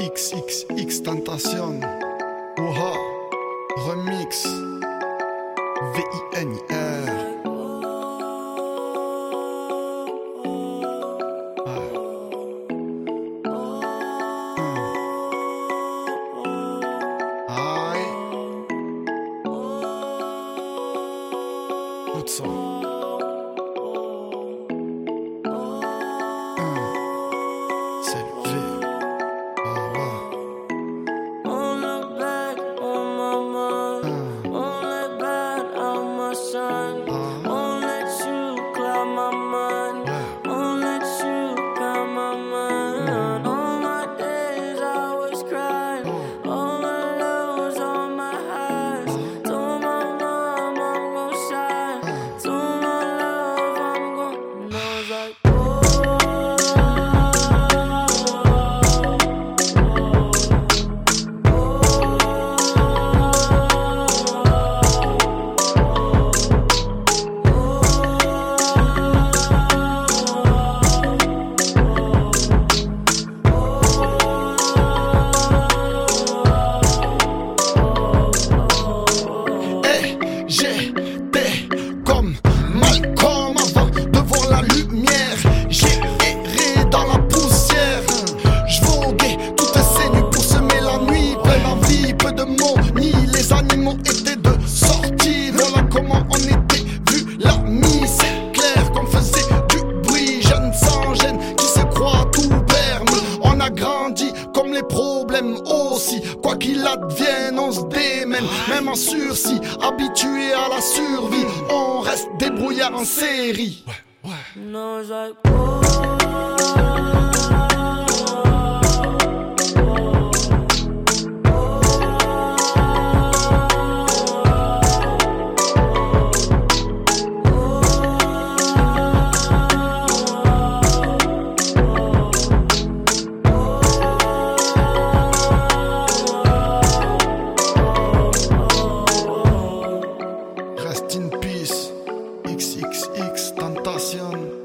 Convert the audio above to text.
XXX Tentation. Oha. Remix. V-I-N-I-R. Good. comme les problèmes aussi. Quoi qu'il advienne, on se démène, même en sursis, habitué à la survie, on reste débrouillard en série. Ouais, ouais. ocean.